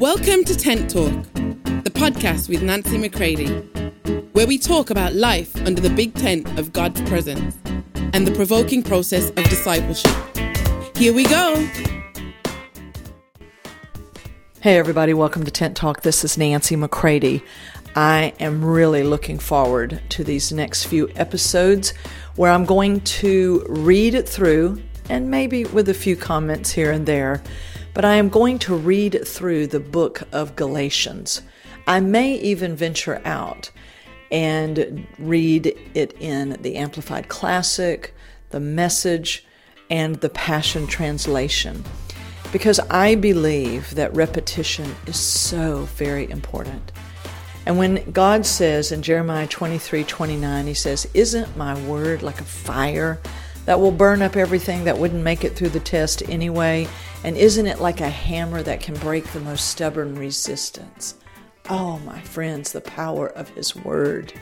Welcome to Tent Talk, the podcast with Nancy McCready, where we talk about life under the big tent of God's presence and the provoking process of discipleship. Here we go. Hey, everybody, welcome to Tent Talk. This is Nancy McCready. I am really looking forward to these next few episodes where I'm going to read it through and maybe with a few comments here and there but I am going to read through the book of Galatians. I may even venture out and read it in the Amplified Classic, the Message, and the Passion Translation because I believe that repetition is so very important. And when God says in Jeremiah 23 29, He says, Isn't my word like a fire that will burn up everything that wouldn't make it through the test anyway? And isn't it like a hammer that can break the most stubborn resistance? Oh, my friends, the power of His Word.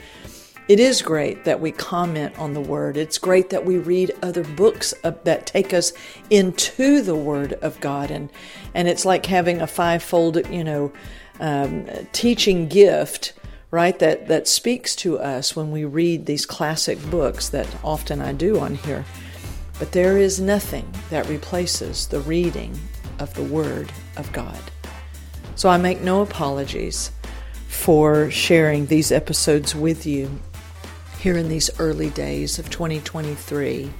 It is great that we comment on the Word. It's great that we read other books that take us into the Word of God. And, and it's like having a fivefold, you know, um, teaching gift, right, that, that speaks to us when we read these classic books that often I do on here. But there is nothing that replaces the reading of the Word of God. So I make no apologies for sharing these episodes with you here in these early days of 2023,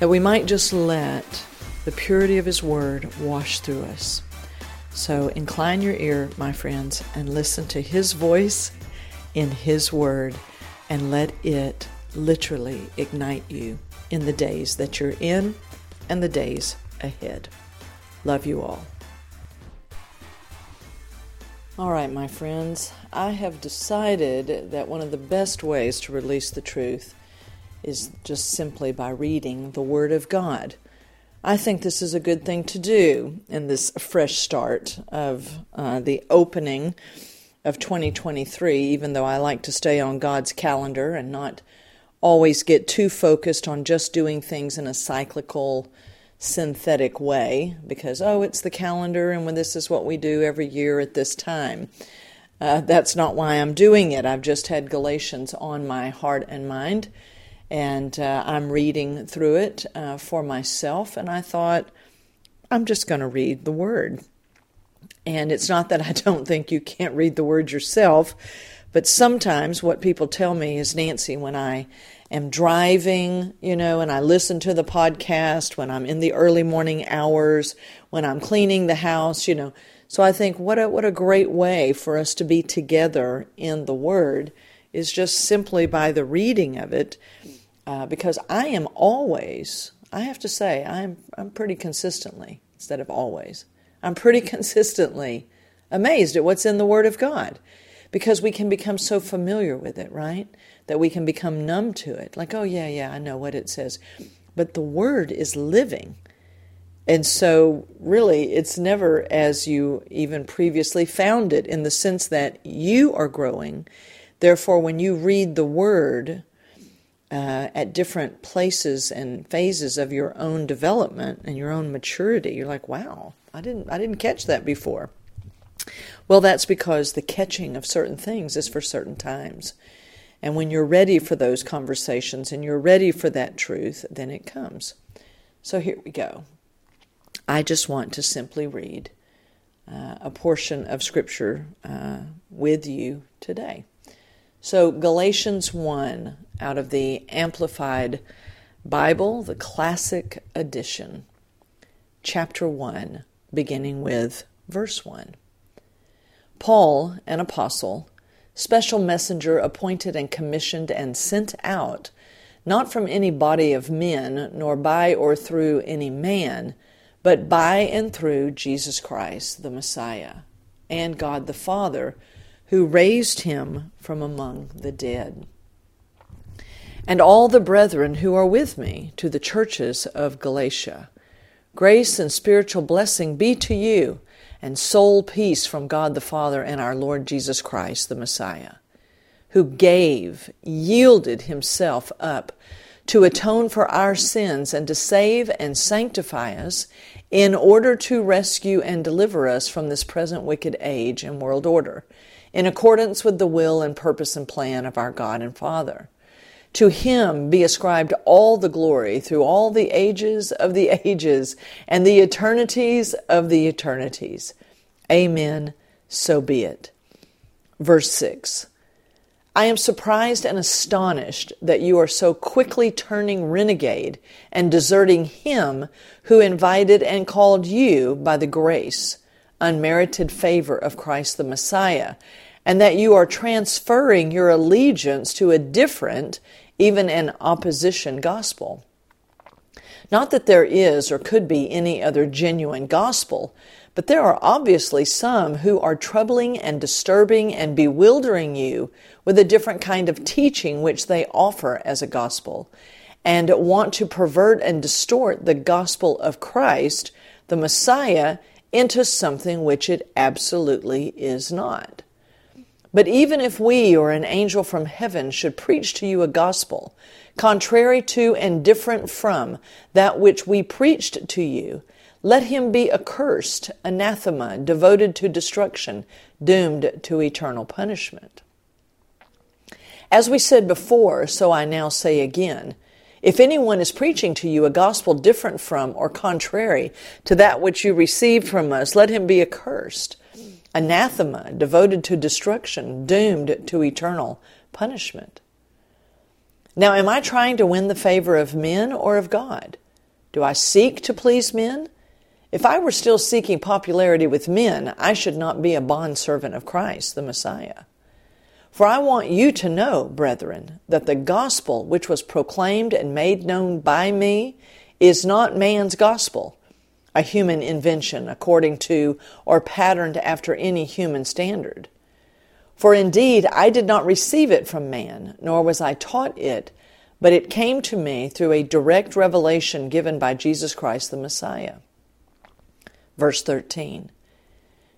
that we might just let the purity of His Word wash through us. So incline your ear, my friends, and listen to His voice in His Word, and let it literally ignite you in the days that you're in and the days ahead. Love you all. All right, my friends, I have decided that one of the best ways to release the truth is just simply by reading the Word of God. I think this is a good thing to do in this fresh start of uh, the opening of 2023, even though I like to stay on God's calendar and not always get too focused on just doing things in a cyclical, synthetic way because, oh, it's the calendar and when this is what we do every year at this time. Uh, that's not why I'm doing it. I've just had Galatians on my heart and mind, and uh, I'm reading through it uh, for myself, and I thought, I'm just going to read the Word. And it's not that I don't think you can't read the Word yourself, but sometimes what people tell me is, Nancy, when I am driving, you know, and I listen to the podcast, when I'm in the early morning hours, when I'm cleaning the house, you know. So I think what a, what a great way for us to be together in the Word is just simply by the reading of it, uh, because I am always, I have to say, I'm, I'm pretty consistently, instead of always, I'm pretty consistently amazed at what's in the Word of God because we can become so familiar with it, right? That we can become numb to it. Like, oh, yeah, yeah, I know what it says. But the Word is living. And so, really, it's never as you even previously found it in the sense that you are growing. Therefore, when you read the Word uh, at different places and phases of your own development and your own maturity, you're like, wow, I didn't, I didn't catch that before. Well, that's because the catching of certain things is for certain times. And when you're ready for those conversations and you're ready for that truth, then it comes. So here we go. I just want to simply read uh, a portion of Scripture uh, with you today. So, Galatians 1 out of the Amplified Bible, the Classic Edition, chapter 1, beginning with verse 1. Paul, an apostle, special messenger appointed and commissioned and sent out, not from any body of men, nor by or through any man, but by and through Jesus Christ, the Messiah, and God the Father, who raised him from among the dead. And all the brethren who are with me to the churches of Galatia. Grace and spiritual blessing be to you and soul peace from God the Father and our Lord Jesus Christ, the Messiah, who gave, yielded himself up to atone for our sins and to save and sanctify us in order to rescue and deliver us from this present wicked age and world order, in accordance with the will and purpose and plan of our God and Father. To him be ascribed all the glory through all the ages of the ages and the eternities of the eternities. Amen. So be it. Verse 6 I am surprised and astonished that you are so quickly turning renegade and deserting him who invited and called you by the grace, unmerited favor of Christ the Messiah, and that you are transferring your allegiance to a different, even an opposition gospel. Not that there is or could be any other genuine gospel, but there are obviously some who are troubling and disturbing and bewildering you with a different kind of teaching which they offer as a gospel, and want to pervert and distort the gospel of Christ, the Messiah, into something which it absolutely is not. But even if we or an angel from heaven should preach to you a gospel, contrary to and different from that which we preached to you, let him be accursed, anathema, devoted to destruction, doomed to eternal punishment. As we said before, so I now say again, if anyone is preaching to you a gospel different from or contrary to that which you received from us, let him be accursed, anathema, devoted to destruction, doomed to eternal punishment. Now, am I trying to win the favor of men or of God? Do I seek to please men? If I were still seeking popularity with men, I should not be a bondservant of Christ, the Messiah. For I want you to know, brethren, that the gospel which was proclaimed and made known by me is not man's gospel, a human invention according to or patterned after any human standard. For indeed I did not receive it from man, nor was I taught it, but it came to me through a direct revelation given by Jesus Christ the Messiah. Verse 13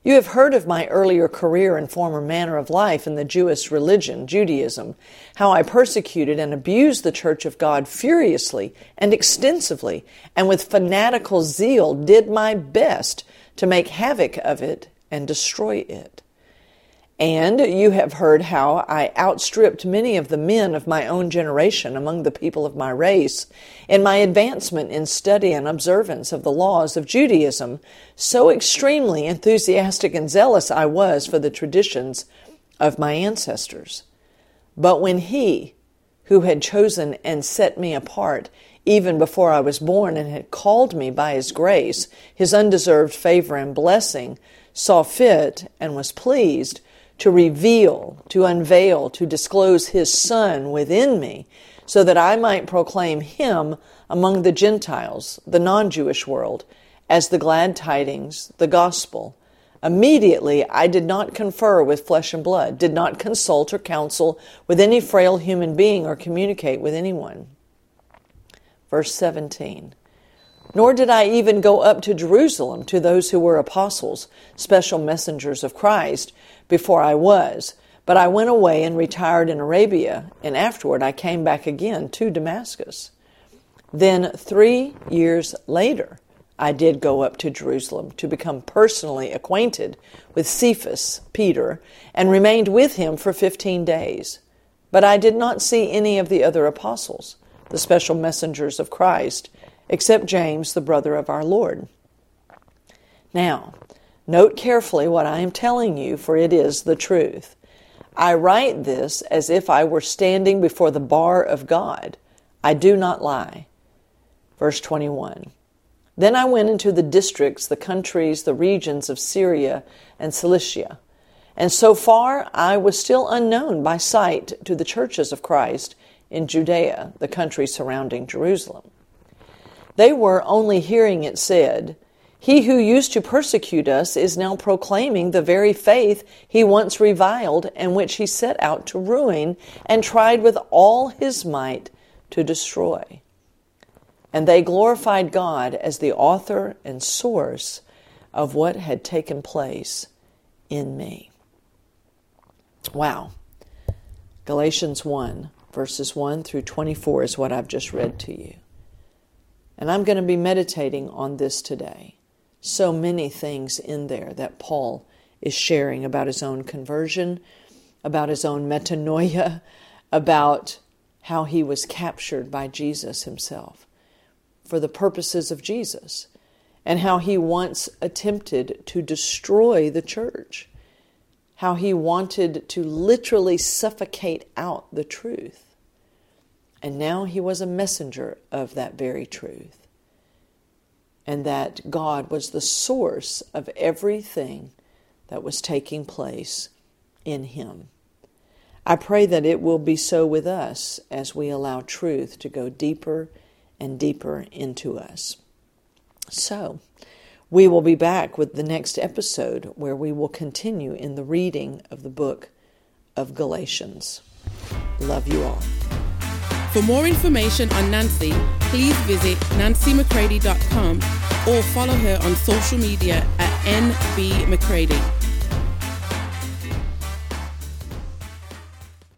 You have heard of my earlier career and former manner of life in the Jewish religion, Judaism, how I persecuted and abused the church of God furiously and extensively, and with fanatical zeal did my best to make havoc of it and destroy it. And you have heard how I outstripped many of the men of my own generation among the people of my race in my advancement in study and observance of the laws of Judaism. So extremely enthusiastic and zealous I was for the traditions of my ancestors. But when He, who had chosen and set me apart, even before I was born, and had called me by His grace, His undeserved favor and blessing, saw fit and was pleased to reveal, to unveil, to disclose his Son within me, so that I might proclaim him among the Gentiles, the non Jewish world, as the glad tidings, the gospel. Immediately I did not confer with flesh and blood, did not consult or counsel with any frail human being or communicate with anyone. Verse 17. Nor did I even go up to Jerusalem to those who were apostles, special messengers of Christ, before I was. But I went away and retired in Arabia, and afterward I came back again to Damascus. Then, three years later, I did go up to Jerusalem to become personally acquainted with Cephas, Peter, and remained with him for fifteen days. But I did not see any of the other apostles, the special messengers of Christ, except James, the brother of our Lord. Now, Note carefully what I am telling you, for it is the truth. I write this as if I were standing before the bar of God. I do not lie. Verse 21. Then I went into the districts, the countries, the regions of Syria and Cilicia. And so far I was still unknown by sight to the churches of Christ in Judea, the country surrounding Jerusalem. They were only hearing it said, he who used to persecute us is now proclaiming the very faith he once reviled and which he set out to ruin and tried with all his might to destroy. And they glorified God as the author and source of what had taken place in me. Wow. Galatians 1 Verses 1 through 24 is what I've just read to you. And I'm going to be meditating on this today. So many things in there that Paul is sharing about his own conversion, about his own metanoia, about how he was captured by Jesus himself for the purposes of Jesus, and how he once attempted to destroy the church, how he wanted to literally suffocate out the truth. And now he was a messenger of that very truth. And that God was the source of everything that was taking place in him. I pray that it will be so with us as we allow truth to go deeper and deeper into us. So, we will be back with the next episode where we will continue in the reading of the book of Galatians. Love you all. For more information on Nancy, please visit nancymccready.com or follow her on social media at nbmccready.